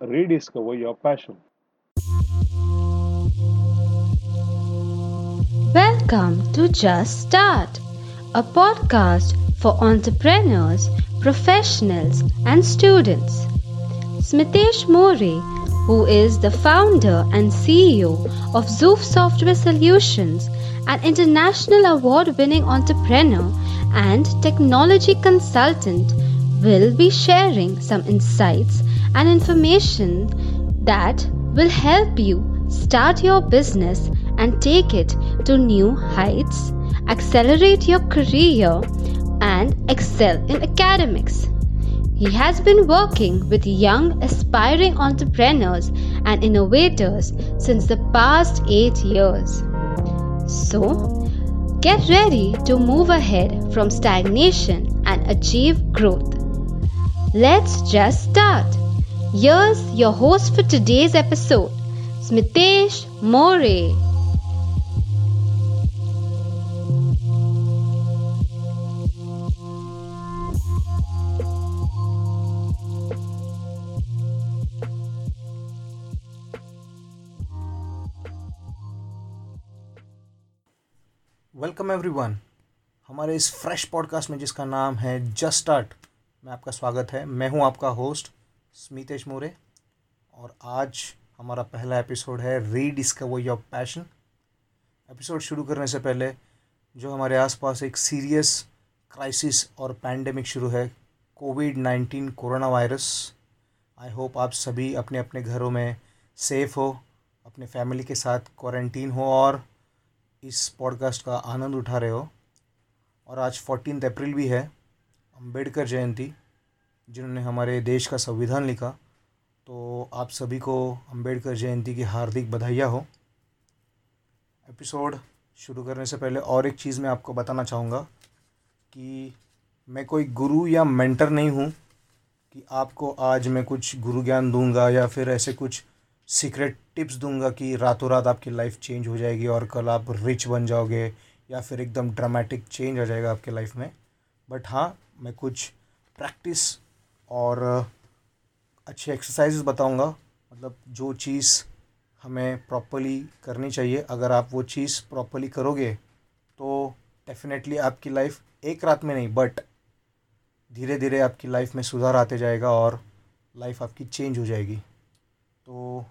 rediscover your passion. Welcome to Just Start, a podcast for entrepreneurs, professionals, and students. Smitesh More, who is the founder and CEO of Zoof Software Solutions, an international award winning entrepreneur and technology consultant, will be sharing some insights and information that will help you start your business and take it to new heights, accelerate your career, and excel in academics. He has been working with young aspiring entrepreneurs and innovators since the past eight years. So, get ready to move ahead from stagnation and achieve growth. Let's just start. Here's your host for today's episode, Smitesh More. Welcome everyone हमारे इस fresh podcast में जिसका नाम है just start में आपका स्वागत है मैं हूँ आपका होस्ट स्मितेश मोरे, और आज हमारा पहला एपिसोड है रीडिस्कवर योर पैशन एपिसोड शुरू करने से पहले, जो हमारे आसपास एक सीरियस क्राइसिस और पैंडेमिक शुरू है, COVID nineteen corona virus. I hope आप सभी अपने अपने घरों में सेफ़ हो, अपने फैमिली के साथ क्वारंटीन हो, और इस पॉडकास्ट का आनंद उठा रहे हो। और आज फोर्टीन अप्रैल भी है अंबेडकर जयंती। जिन्होंने हमारे देश का संविधान लिखा तो आप सभी को अंबेडकर जयंती की हार्दिक बधाइयाँ हो। एपिसोड शुरू करने से पहले और एक चीज़ मैं आपको बताना चाहूँगा कि मैं कोई गुरु या मेंटर नहीं हूँ कि आपको आज मैं कुछ गुरु ज्ञान दूँगा या फिर ऐसे कुछ सीक्रेट टिप्स दूँगा कि रातों रात आपकी लाइफ चेंज हो जाएगी और कल आप रिच बन जाओगे या फिर एकदम ड्रामेटिक चेंज आ जाएगा आपके लाइफ में। बट हाँ मैं कुछ प्रैक्टिस और अच्छे एक्सरसाइजेस बताऊँगा। मतलब जो चीज़ हमें प्रॉपरली करनी चाहिए। अगर आप वो चीज़ प्रॉपरली करोगे तो डेफिनेटली आपकी लाइफ एक रात में नहीं बट धीरे धीरे आपकी लाइफ में सुधार आते जाएगा और लाइफ आपकी चेंज हो जाएगी। तो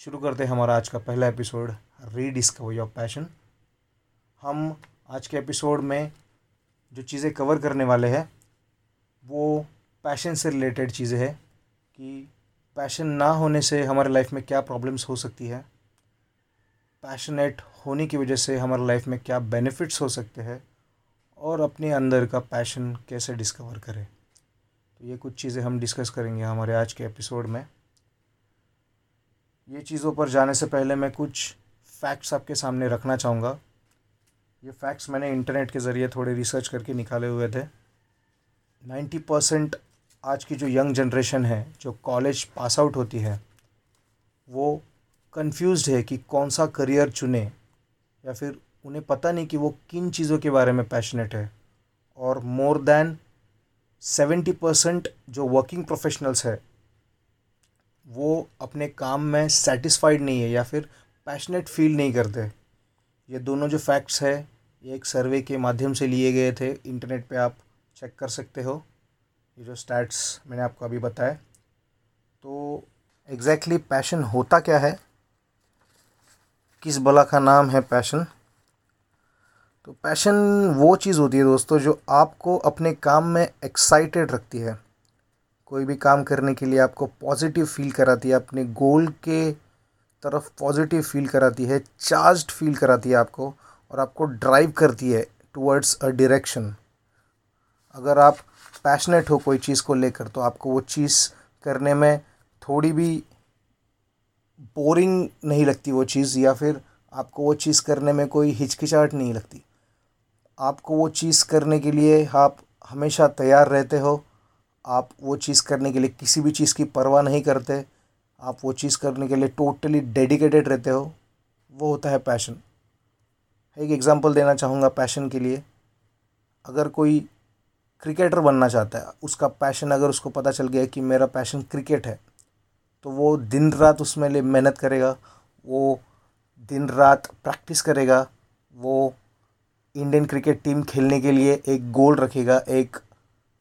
शुरू करते हैं हमारा आज का पहला एपिसोड रीडिस्कवर योर पैशन हम आज के एपिसोड में जो चीज़ें कवर करने वाले हैं, वो पैशन से रिलेटेड चीज़ें हैं कि पैशन ना होने से हमारे लाइफ में क्या प्रॉब्लम्स हो सकती है। पैशनेट होने की वजह से हमारे लाइफ में क्या बेनिफिट्स हो सकते हैं और अपने अंदर का पैशन कैसे डिस्कवर करें। तो ये कुछ चीज़ें हम डिस्कस करेंगे हमारे आज के एपिसोड में। ये चीज़ों पर जाने से पहले मैं कुछ फैक्ट्स आपके सामने रखना चाहूँगा। ये फैक्ट्स मैंने इंटरनेट के ज़रिए थोड़े रिसर्च करके निकाले हुए थे। नाइन्टी परसेंट आज की जो यंग जनरेशन है, जो कॉलेज पास आउट होती है, वो कंफ्यूज्ड है कि कौन सा करियर चुने या फिर उन्हें पता नहीं कि वो किन चीज़ों के बारे में पैशनेट है। और मोर देन सेवेंटी परसेंट जो वर्किंग प्रोफेशनल्स है, वो अपने काम में सेटिस्फाइड नहीं है या फिर पैशनेट फील नहीं करते। ये दोनों जो फैक्ट्स है, ये एक सर्वे के माध्यम से लिए गए थे। इंटरनेट पे आप चेक कर सकते हो। ये जो स्टैट्स मैंने आपको अभी बताया तो एग्जैक्टली exactly पैशन होता क्या है? किस बला का नाम है पैशन तो पैशन वो चीज़ होती है दोस्तों जो आपको अपने काम में एक्साइटेड रखती है। कोई भी काम करने के लिए आपको पॉजिटिव फील कराती है, अपने गोल के तरफ़ पॉजिटिव फील कराती है चार्ज फील कराती है आपको और आपको ड्राइव करती है टूवर्ड्स अ डायरेक्शन अगर आप पैशनेट हो कोई चीज़ को लेकर तो आपको वो चीज़ करने में थोड़ी भी बोरिंग नहीं लगती वो चीज़, या फिर आपको वो चीज़ करने में कोई हिचकिचाहट नहीं लगती। आपको वो चीज़ करने के लिए आप हमेशा तैयार रहते हो। आप वो चीज़ करने के लिए किसी भी चीज़ की परवाह नहीं करते। आप वो चीज़ करने के लिए टोटली डेडिकेटेड रहते हो। वो होता है पैशन एक एग्ज़ाम्पल देना चाहूँगा पैशन के लिए। अगर कोई क्रिकेटर बनना चाहता है, उसका पैशन अगर उसको पता चल गया कि मेरा पैशन क्रिकेट है तो वो दिन रात उसमें लिए मेहनत करेगा, वो दिन रात प्रैक्टिस करेगा, वो इंडियन क्रिकेट टीम खेलने के लिए एक गोल रखेगा, एक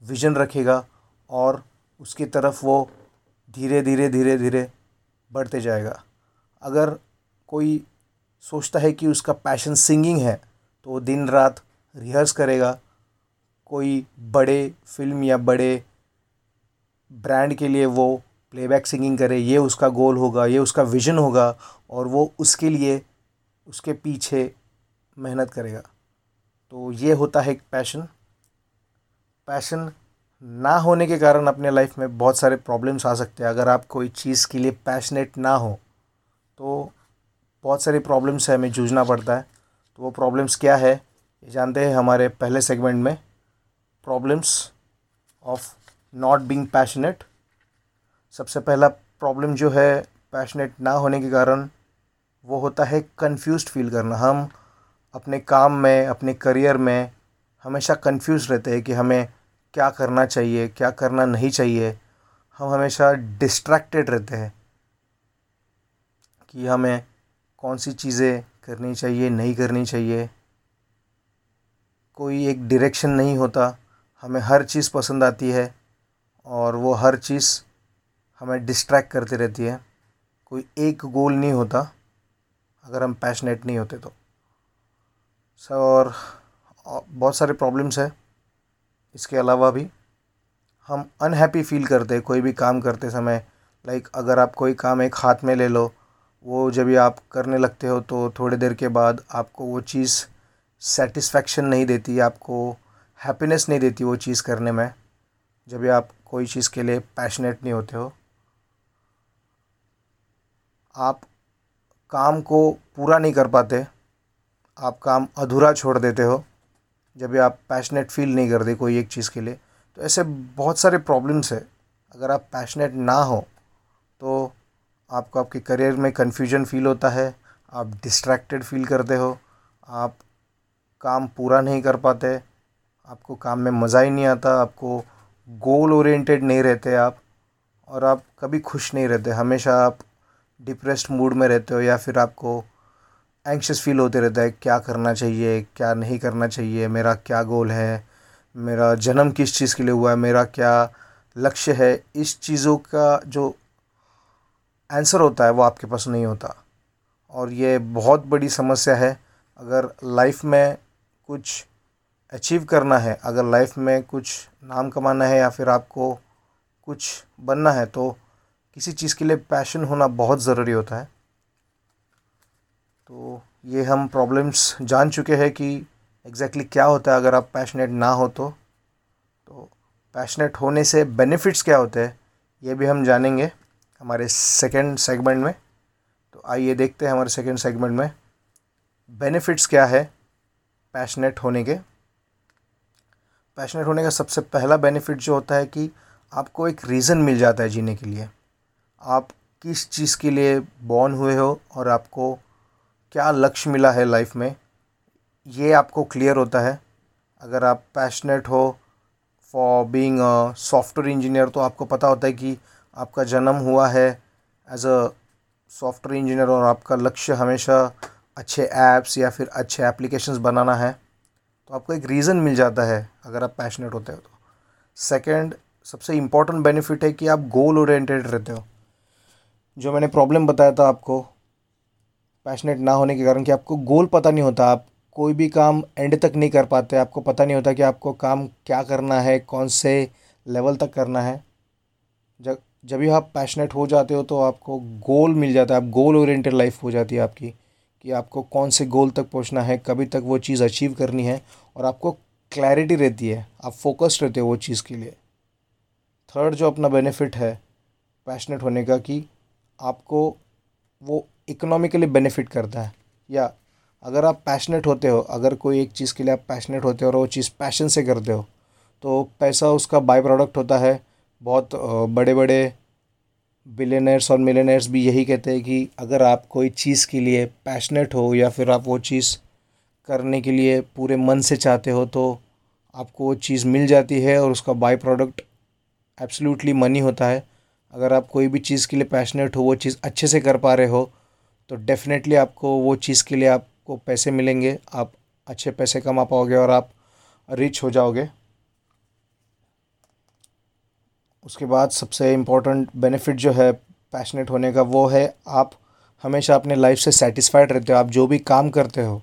विज़न रखेगा और उसकी तरफ़ वो धीरे धीरे धीरे धीरे बढ़ते जाएगा। अगर कोई सोचता है कि उसका पैशन सिंगिंग है तो वो दिन रात रिहर्स करेगा कोई बड़े फ़िल्म या बड़े ब्रांड के लिए वो प्लेबैक सिंगिंग करे, ये उसका गोल होगा, ये उसका विज़न होगा और वो उसके लिए, उसके पीछे मेहनत करेगा। तो ये होता है एक पैशन पैशन ना होने के कारण अपने लाइफ में बहुत सारे प्रॉब्लम्स आ सकते हैं। अगर आप कोई चीज़ के लिए पैशनेट ना हो तो बहुत सारी प्रॉब्लम्स हमें जूझना पड़ता है। तो वो प्रॉब्लम्स क्या है, ये जानते हैं हमारे पहले सेगमेंट में। Problems of not being passionate सबसे पहला प्रॉब्लम जो है पैशनेट ना होने के कारण वो होता है कंफ्यूज फील करना। हम अपने काम में, अपने करियर में हमेशा कंफ्यूज रहते हैं कि हमें क्या करना चाहिए, क्या करना नहीं चाहिए। हम हमेशा डिस्ट्रैक्टेड रहते हैं कि हमें कौन सी चीज़ें करनी चाहिए, नहीं करनी चाहिए। कोई एक डायरेक्शन नहीं होता। हमें हर चीज़ पसंद आती है और वो हर चीज़ हमें डिस्ट्रैक्ट करती रहती है। कोई एक गोल नहीं होता अगर हम पैशनेट नहीं होते तो। सर और बहुत सारे प्रॉब्लम्स है। इसके अलावा भी हम अनहैप्पी फील करते हैं, कोई भी काम करते समय। लाइक अगर आप कोई काम एक हाथ में ले लो, वो जब भी आप करने लगते हो तो थोड़ी देर के बाद आपको वो चीज़ सेटिस्फेक्शन नहीं देती, आपको हैप्पीनेस नहीं देती वो चीज़ करने में, जब भी आप कोई चीज़ के लिए पैशनेट नहीं होते हो। आप काम को पूरा नहीं कर पाते, आप काम अधूरा छोड़ देते हो, जब भी आप पैशनेट फील नहीं करते कोई एक चीज़ के लिए। तो ऐसे बहुत सारे प्रॉब्लम्स है। अगर आप पैशनेट ना हो तो आपको आपके करियर में कन्फ्यूज़न फील होता है, आप डिस्ट्रैक्टेड फील करते हो, आप काम पूरा नहीं कर पाते आपको काम में मज़ा ही नहीं आता, आपको गोल ओरिएंटेड नहीं रहते आप और आप कभी खुश नहीं रहते। हमेशा आप डिप्रेस्ड मूड में रहते हो या फिर आपको एंक्शस फील होते रहता है, क्या करना चाहिए, क्या नहीं करना चाहिए, मेरा क्या गोल है, मेरा जन्म किस चीज़ के लिए हुआ है, मेरा क्या लक्ष्य है, इस चीज़ों का जो आंसर होता है वो आपके पास नहीं होता। और ये बहुत बड़ी समस्या है। अगर लाइफ में कुछ अचीव करना है, अगर लाइफ में कुछ नाम कमाना है या फिर आपको कुछ बनना है तो किसी चीज़ के लिए पैशन होना बहुत ज़रूरी होता है। तो ये हम प्रॉब्लम्स जान चुके हैं कि एग्जैक्टली exactly क्या होता है अगर आप पैशनेट ना हो तो। तो पैशनेट होने से बेनिफिट्स क्या होते हैं, ये भी हम जानेंगे हमारे सेकेंड सेगमेंट में। तो आइए देखते हैं हमारे सेकेंड सेगमेंट में बेनिफिट्स क्या है पैशनेट होने के। पैशनेट होने का सबसे पहला बेनिफिट जो होता है कि आपको एक रीज़न मिल जाता है जीने के लिए। आप किस चीज़ के लिए बॉर्न हुए हो और आपको क्या लक्ष्य मिला है लाइफ में, ये आपको क्लियर होता है। अगर आप पैशनेट हो for being a software engineer तो आपको पता होता है कि आपका जन्म हुआ है एज अ सॉफ्टवेयर इंजीनियर और आपका लक्ष्य हमेशा अच्छे ऐप्स या फिर अच्छे एप्लीकेशंस बनाना है। तो आपको एक रीज़न मिल जाता है अगर आप पैशनेट होते हो तो। सेकेंड सबसे इम्पोर्टेंट बेनिफिट है कि आप गोल ओरिएंटेड रहते हो। जो मैंने प्रॉब्लम बताया था आपको पैशनेट ना होने के कारण कि आपको गोल पता नहीं होता, आप कोई भी काम एंड तक नहीं कर पाते, आपको पता नहीं होता कि आपको काम क्या करना है, कौन से लेवल तक करना है। जब जब भी आप पैशनेट हो जाते हो तो आपको गोल मिल जाता है, आप गोल ओरिएंटेड लाइफ हो जाती है आपकी। कि आपको कौन से गोल तक पहुँचना है, कभी तक वो चीज़ अचीव करनी है और आपको क्लैरिटी रहती है, आप फोकस्ड रहते हो वो चीज़ के लिए। थर्ड जो अपना बेनिफिट है पैशनेट होने का कि आपको वो इकोनॉमिकली बेनिफिट करता है। या अगर आप पैशनेट होते हो, अगर कोई एक चीज़ के लिए आप पैशनेट होते हो और वो चीज़ पैशन से करते हो तो पैसा उसका बाई प्रोडक्ट होता है, बहुत बड़े बड़े बिलेनर्स और मिलेनर्स भी यही कहते हैं कि अगर आप कोई चीज़ के लिए पैशनेट हो या फिर आप वो चीज़ करने के लिए पूरे मन से चाहते हो तो आपको वो चीज़ मिल जाती है और उसका बाई प्रोडक्ट एब्सोल्युटली मनी होता है। अगर आप कोई भी चीज़ के लिए पैशनेट हो, वो चीज़ अच्छे से कर पा रहे हो तो डेफिनेटली आपको वो चीज़ के लिए आपको पैसे मिलेंगे। आप अच्छे पैसे कमा पाओगे और आप रिच हो जाओगे। उसके बाद सबसे इम्पोर्टेंट बेनिफिट जो है पैशनेट होने का वो है, आप हमेशा अपने लाइफ से सेटिस्फाइड रहते हो। आप जो भी काम करते हो,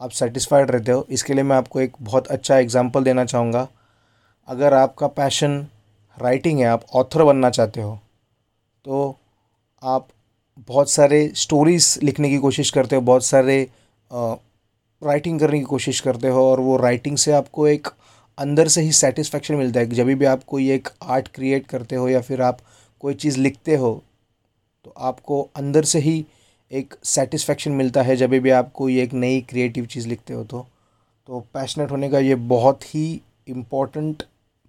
आप सेटिस्फाइड रहते हो। इसके लिए मैं आपको एक बहुत अच्छा एग्ज़ाम्पल देना चाहूँगा। अगर आपका पैशन राइटिंग है, आप ऑथर बनना चाहते हो तो आप बहुत सारे स्टोरीज़ लिखने की कोशिश करते हो, बहुत सारे राइटिंग करने की कोशिश करते हो और वो राइटिंग से आपको एक अंदर से ही सेटिस्फेक्शन मिलता है जब भी आप कोई एक आर्ट क्रिएट करते हो या फिर आप कोई चीज़ लिखते हो तो आपको अंदर से ही एक सेटिस्फेक्शन मिलता है जब भी आप कोई एक नई क्रिएटिव चीज़ लिखते हो तो। तो पैशनेट होने का ये बहुत ही इम्पोर्टेंट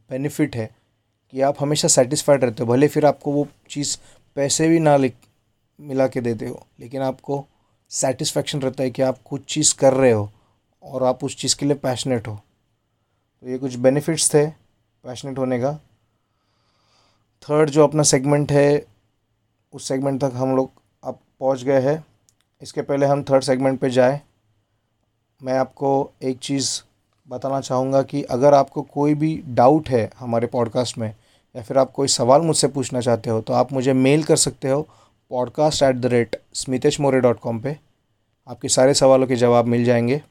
बेनिफिट है कि आप हमेशा सेटिस्फाइड रहते हो, भले फिर आपको वो चीज़ पैसे भी ना लिख, मिला के देते हो, लेकिन आपको सेटिस्फेक्शन रहता है कि आप कुछ चीज़ कर रहे हो और आप उस चीज़ के लिए पैशनेट हो। तो ये कुछ बेनिफिट्स थे पैशनेट होने का। थर्ड जो अपना सेगमेंट है, उस सेगमेंट तक हम लोग अब पहुँच गए हैं। इसके पहले हम थर्ड सेगमेंट पे जाए। मैं आपको एक चीज़ बताना चाहूँगा कि अगर आपको कोई भी डाउट है हमारे पॉडकास्ट में, या फिर आप कोई सवाल मुझसे पूछना चाहते हो तो आप मुझे मेल कर सकते हो podcast at the rate Smitesh More dot com पर आपके सारे सवालों के जवाब मिल जाएँगे।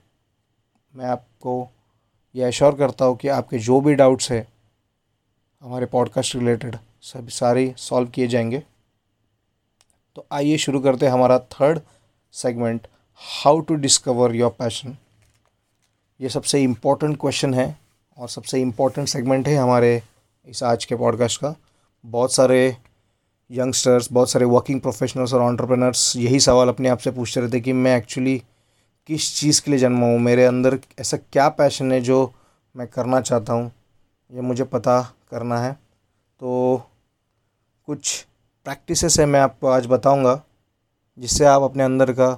मैं आपको ये एश्योर करता हूँ कि आपके जो भी डाउट्स है, हमारे पॉडकास्ट रिलेटेड सब सारे सॉल्व किए जाएँगे। तो आइए शुरू करते हैं हमारा third segment how to discover your passion ये सबसे इम्पोर्टेंट क्वेश्चन है और सबसे इम्पोर्टेंट सेगमेंट है हमारे इस आज के पॉडकास्ट का। बहुत सारे यंगस्टर्स बहुत सारे वर्किंग प्रोफेशनल्स और ऑन्टरप्रेनर्स यही सवाल अपने आप से पूछते रहते कि मैं एक्चुअली किस चीज़ के लिए जन्मा हूँ? मेरे अंदर ऐसा क्या पैशन है जो मैं करना चाहता हूँ? ये मुझे पता करना है। तो कुछ प्रैक्टिसेस है मैं आपको आज बताऊँगा, जिससे आप अपने अंदर का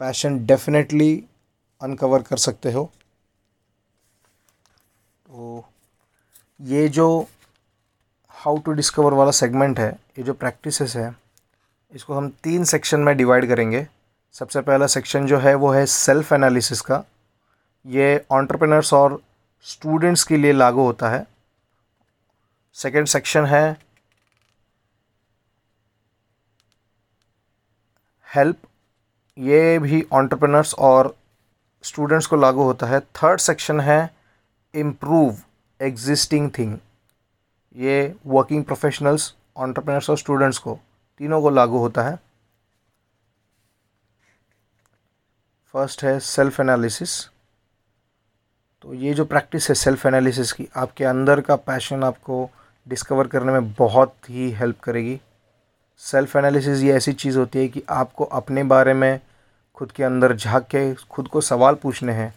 पैशन डेफिनेटली अनकवर कर सकते हो। तो ये जो हाउ टू डिस्कवर वाला सेगमेंट है, ये जो प्रैक्टिसेस है, इसको हम तीन सेक्शन में डिवाइड करेंगे। सबसे पहला सेक्शन जो है, वो है सेल्फ एनालिसिस का। ये ऑन्टरप्रेनर्स और स्टूडेंट्स के लिए लागू होता है। सेकेंड सेक्शन है हेल्प ये भी ऑन्टरप्रेनर्स और स्टूडेंट्स को लागू होता है। थर्ड सेक्शन है इम्प्रूव एग्जिस्टिंग थिंग ये वर्किंग प्रोफेशनल्स ऑन्टरप्रेनर्स और स्टूडेंट्स को, तीनों को लागू होता है। फ़र्स्ट है सेल्फ एनालिसिस। तो ये जो प्रैक्टिस है सेल्फ एनालिसिस की, आपके अंदर का पैशन आपको डिस्कवर करने में बहुत ही हेल्प करेगी। सेल्फ एनालिसिस ये ऐसी चीज़ होती है कि आपको अपने बारे में, खुद के अंदर झाँक के, खुद को सवाल पूछने हैं।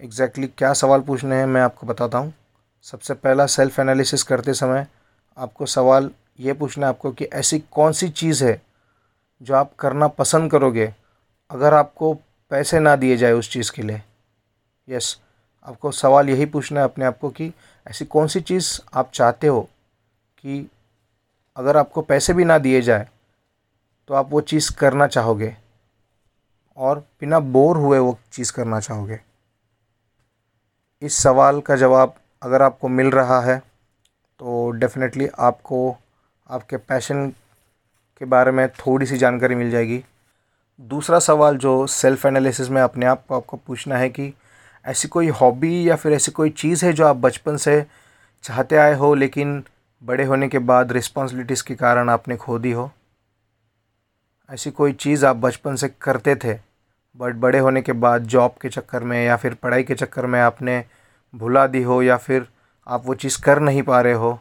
एग्जैक्टली exactly क्या सवाल पूछने हैं मैं आपको बताता हूँ। सबसे पहला सेल्फ एनालिसिस करते समय आपको सवाल ये पूछना है आपको कि ऐसी कौन सी चीज़ है जो आप करना पसंद करोगे? अगर आपको पैसे ना दिए जाए उस चीज़ के लिए यस आपको सवाल यही पूछना है अपने आप को कि ऐसी कौन सी चीज़ आप चाहते हो कि अगर आपको पैसे भी ना दिए जाए तो आप वो चीज़ करना चाहोगे और बिना बोर हुए वो चीज़ करना चाहोगे? इस सवाल का जवाब अगर आपको मिल रहा है तो डेफिनेटली आपको, आपके पैशन के बारे में थोड़ी सी जानकारी मिल जाएगी। दूसरा सवाल जो सेल्फ एनालिसिस में अपने आप को आपको पूछना है कि ऐसी कोई हॉबी या फिर ऐसी कोई चीज़ है जो आप बचपन से चाहते आए हो, लेकिन बड़े होने के बाद रिस्पॉन्सिबिलिटीज़ के कारण आपने खो दी हो? ऐसी कोई चीज़ आप बचपन से करते थे बट बड़े होने के बाद जॉब के चक्कर में या फिर पढ़ाई के चक्कर में आपने भुला दी हो या फिर आप वो चीज़ कर नहीं पा रहे हो?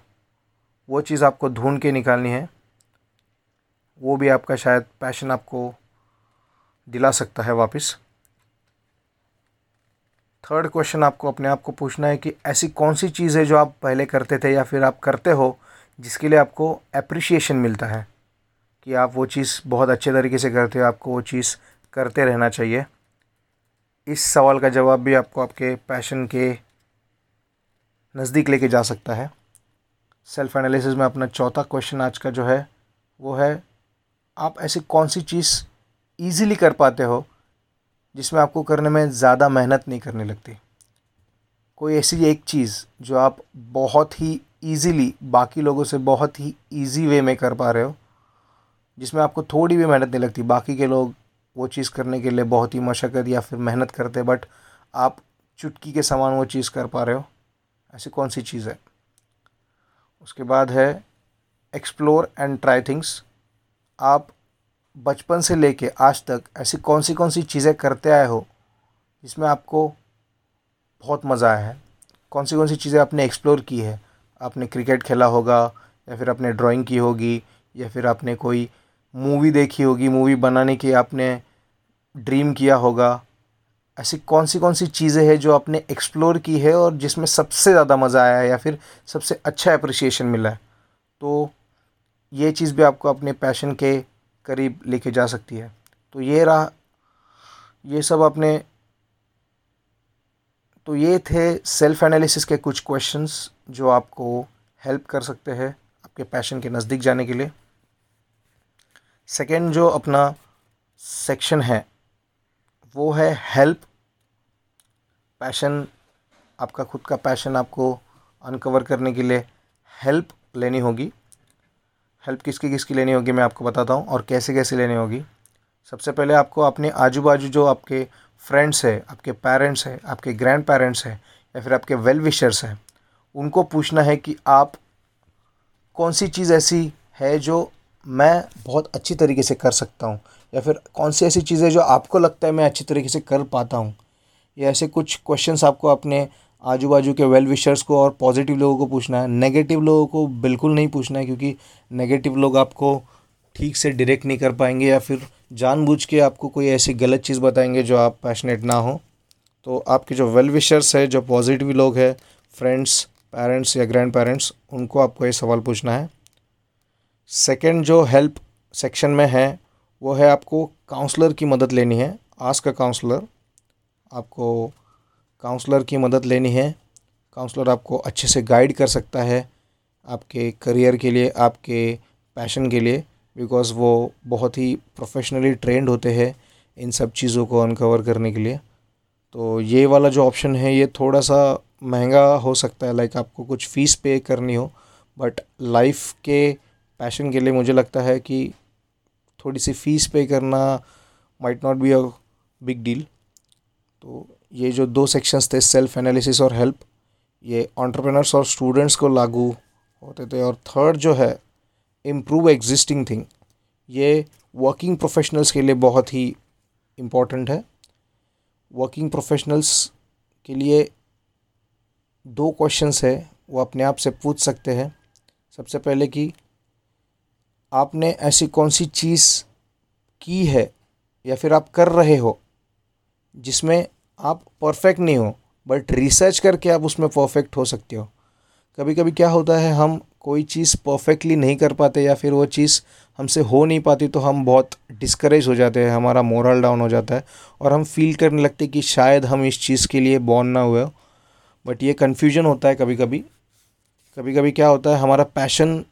वो चीज़ आपको ढूंढ के निकालनी है? वो भी आपका शायद पैशन आपको दिला सकता है वापस। थर्ड क्वेश्चन आपको अपने आप को पूछना है कि ऐसी कौन सी चीज़ है जो आप पहले करते थे या फिर आप करते हो, जिसके लिए आपको अप्रिशिएशन मिलता है कि आप वो चीज़ बहुत अच्छे तरीके से करते हो, आपको वो चीज़ करते रहना चाहिए। इस सवाल का जवाब भी आपको आपके पैशन के नज़दीक लेके जा सकता है। सेल्फ एनालिसिस में अपना चौथा क्वेश्चन आज का जो है, वो है, आप ऐसी कौन सी चीज़ ईज़िली कर पाते हो, जिसमें आपको करने में ज़्यादा मेहनत नहीं करनी लगती। कोई ऐसी एक चीज़ जो आप बहुत ही ईज़िली बाकी लोगों से बहुत ही ईजी वे में कर पा रहे हो, जिसमें आपको थोड़ी भी मेहनत नहीं लगती। बाकी के लोग वो चीज़ करने के लिए बहुत ही मशक्क़त या फिर मेहनत करते बट आप चुटकी के समान वो चीज़ कर पा रहे हो। ऐसी कौन सी चीज़ है? उसके बाद है एक्सप्लोर एंड ट्राई थिंग्स आप बचपन से लेके आज तक ऐसी कौन सी कौन सी चीज़ें करते आए हो जिसमें आपको बहुत मज़ा आया है? कौन सी कौन सी चीज़ें आपने एक्सप्लोर की है? आपने क्रिकेट खेला होगा या फिर आपने ड्राइंग की होगी या फिर आपने कोई मूवी देखी होगी मूवी बनाने की आपने ड्रीम किया होगा? ऐसी कौन सी कौन सी चीज़ें हैं जो आपने एक्सप्लोर की है और जिसमें सबसे ज़्यादा मज़ा आया है या फिर सबसे अच्छा अप्रिसिएशन मिला है? तो ये चीज़ भी आपको अपने पैशन के करीब लेके जा सकती है। तो ये रहा, ये सब अपने तो ये थे सेल्फ एनालिसिस के कुछ क्वेश्चंस जो आपको हेल्प कर सकते हैं आपके पैशन के नज़दीक जाने के लिए। सेकेंड जो अपना सेक्शन है, वो है हेल्प पैशन आपका खुद का पैशन आपको अनकवर करने के लिए हेल्प लेनी होगी। हेल्प किसकी किसकी लेनी होगी मैं आपको बताता हूँ और कैसे कैसे लेनी होगी। सबसे पहले आपको अपने आजू बाजू जो आपके फ्रेंड्स है, आपके पेरेंट्स है, आपके ग्रैंड पेरेंट्स हैं या फिर आपके वेल विशर्स हैं, उनको पूछना है कि आप कौन सी चीज़ ऐसी है जो मैं बहुत अच्छी तरीके से कर सकता हूँ या फिर कौन सी ऐसी चीज़ें जो आपको लगता है मैं अच्छी तरीके से कर पाता हूँ। या ऐसे कुछ क्वेश्चंस आपको अपने आजू बाजू के वेल विशर्स को और पॉजिटिव लोगों को पूछना है। नेगेटिव लोगों को बिल्कुल नहीं पूछना है क्योंकि नेगेटिव लोग आपको ठीक से डायरेक्ट नहीं कर पाएँगे या फिर जानबूझ के आपको कोई ऐसी गलत चीज़ बताएँगे जो आप पैशनेट ना हो। तो आपके जो वेल विशर्स है, जो पॉजिटिव लोग हैं फ्रेंड्स पेरेंट्स या ग्रैंड पेरेंट्स उनको आपको ये सवाल पूछना है। सेकंड जो हेल्प सेक्शन में है, वो है आपको काउंसलर की मदद लेनी है। आस्क का काउंसलर आपको काउंसलर की मदद लेनी है। काउंसलर आपको अच्छे से गाइड कर सकता है आपके करियर के लिए, आपके पैशन के लिए, बिकॉज़ वो बहुत ही प्रोफेशनली ट्रेंड होते हैं इन सब चीज़ों को अनकवर करने के लिए। तो ये वाला जो ऑप्शन है, ये थोड़ा सा महँगा हो सकता है लाइक आपको कुछ फ़ीस पे करनी हो बट लाइफ के पैशन के लिए मुझे लगता है कि थोड़ी सी फ़ीस पे करना might not be a big deal तो ये जो दो सेक्शंस थे सेल्फ एनालिसिस और हेल्प ये ऑन्टरप्रेनर्स और स्टूडेंट्स को लागू होते थे। और थर्ड जो है इम्प्रूव एग्जिस्टिंग थिंग ये वर्किंग प्रोफेशनल्स के लिए बहुत ही इंपॉर्टेंट है। वर्किंग प्रोफेशनल्स के लिए दो क्वेश्चंस है, वो अपने आप से पूछ सकते हैं। सबसे पहले कि आपने ऐसी कौन सी चीज़ की है या फिर आप कर रहे हो, जिसमें आप परफेक्ट नहीं हो बट रिसर्च करके आप उसमें परफेक्ट हो सकते हो। कभी कभी क्या होता है, हम कोई चीज़ परफेक्टली नहीं कर पाते या फिर वो चीज़ हमसे हो नहीं पाती तो हम बहुत डिस्करेज हो जाते हैं, हमारा मोरल डाउन हो जाता है और हम फील करने लगते कि शायद हम इस चीज़ के लिए बॉर्न ना हुए हो। बट ये कन्फ्यूज़न होता है कभी कभी कभी कभी क्या होता है, हमारा पैशन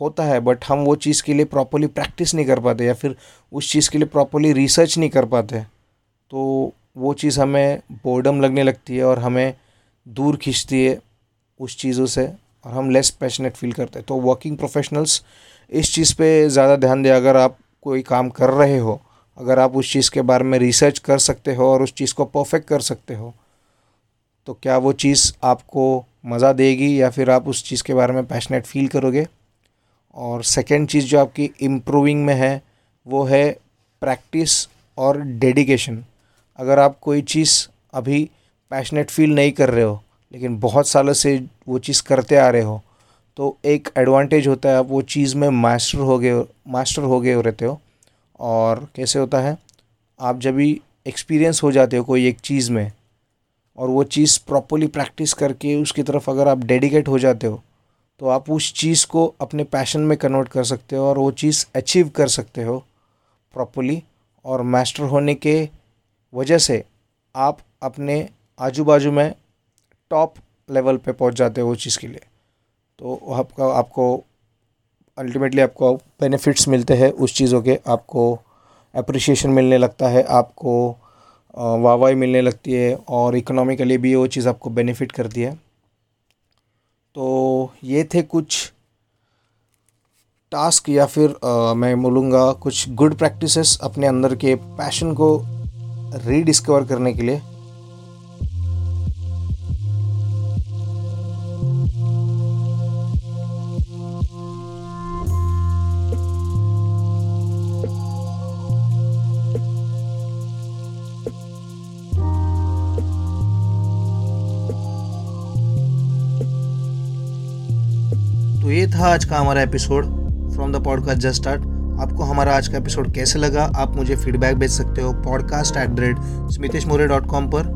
होता है बट हम वो चीज़ के लिए प्रॉपरली प्रैक्टिस नहीं कर पाते या फिर उस चीज़ के लिए प्रॉपरली रिसर्च नहीं कर पाते। तो वो चीज़ हमें बोर्डम लगने लगती है और हमें दूर खींचती है उस चीज़ों से और हम लेस पैशनेट फील करते हैं। तो वर्किंग प्रोफेशनल्स इस चीज़ पे ज़्यादा ध्यान दें। अगर आप कोई काम कर रहे हो, अगर आप उस चीज़ के बारे में रिसर्च कर सकते हो और उस चीज़ को परफेक्ट कर सकते हो तो क्या वो चीज़ आपको मज़ा देगी या फिर आप उस चीज़ के बारे में पैशनेट फील करोगे? और सेकेंड चीज़ जो आपकी इम्प्रूविंग में है, वो है प्रैक्टिस और डेडिकेशन अगर आप कोई चीज़ अभी पैशनेट फील नहीं कर रहे हो, लेकिन बहुत सालों से वो चीज़ करते आ रहे हो तो एक एडवांटेज होता है आप वो चीज़ में मास्टर हो गए मास्टर हो गए रहते हो। और कैसे होता है, आप जब भी एक्सपीरियंस हो जाते हो कोई एक चीज़ में, और वो चीज़ प्रॉपरली प्रैक्टिस करके उसकी तरफ़ अगर आप डेडिकेट हो जाते हो तो आप उस चीज़ को अपने पैशन में कन्वर्ट कर सकते हो और वो चीज़ अचीव कर सकते हो प्रॉपरली और मास्टर होने के वजह से आप अपने आजू बाजू में टॉप लेवल पे पहुँच जाते हो उस चीज़ के लिए। तो आपका आपको अल्टीमेटली आपको बेनिफिट्स मिलते हैं उस चीज़ों के आपको अप्रिशिएशन मिलने लगता है आपको वाहवाही मिलने लगती है और इकोनॉमिकली भी वो चीज़ आपको बेनिफिट करती है। तो ये थे कुछ टास्क या फिर आ, मैं बोलूँगा कुछ गुड प्रैक्टिसेस अपने अंदर के पैशन को रीडिस्कवर करने के लिए। तो ये था आज का हमारा episode from the podcast just start आपको हमारा आज का एपिसोड कैसे लगा? आप मुझे फीडबैक भेज सकते हो podcast at the rate Smitesh More dot com पर।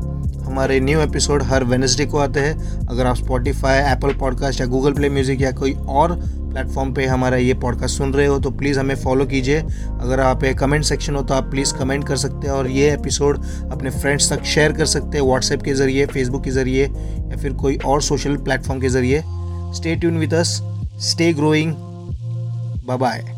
हमारे न्यू एपिसोड हर वेनसडे को आते हैं। अगर आप स्पॉटिफाई एप्पल पॉडकास्ट या गूगल प्ले म्यूज़िक या कोई और प्लेटफॉर्म पे हमारा ये पॉडकास्ट सुन रहे हो तो प्लीज़ हमें फॉलो कीजिए। अगर आप कमेंट सेक्शन हो तो आप प्लीज़ कमेंट कर सकते हैं और ये एपिसोड अपने फ्रेंड्स तक शेयर कर सकते हैं व्हाट्सएप के ज़रिए फेसबुक के ज़रिए या फिर कोई और सोशल प्लेटफॉर्म के ज़रिए। Stay tuned with us stay growing bye.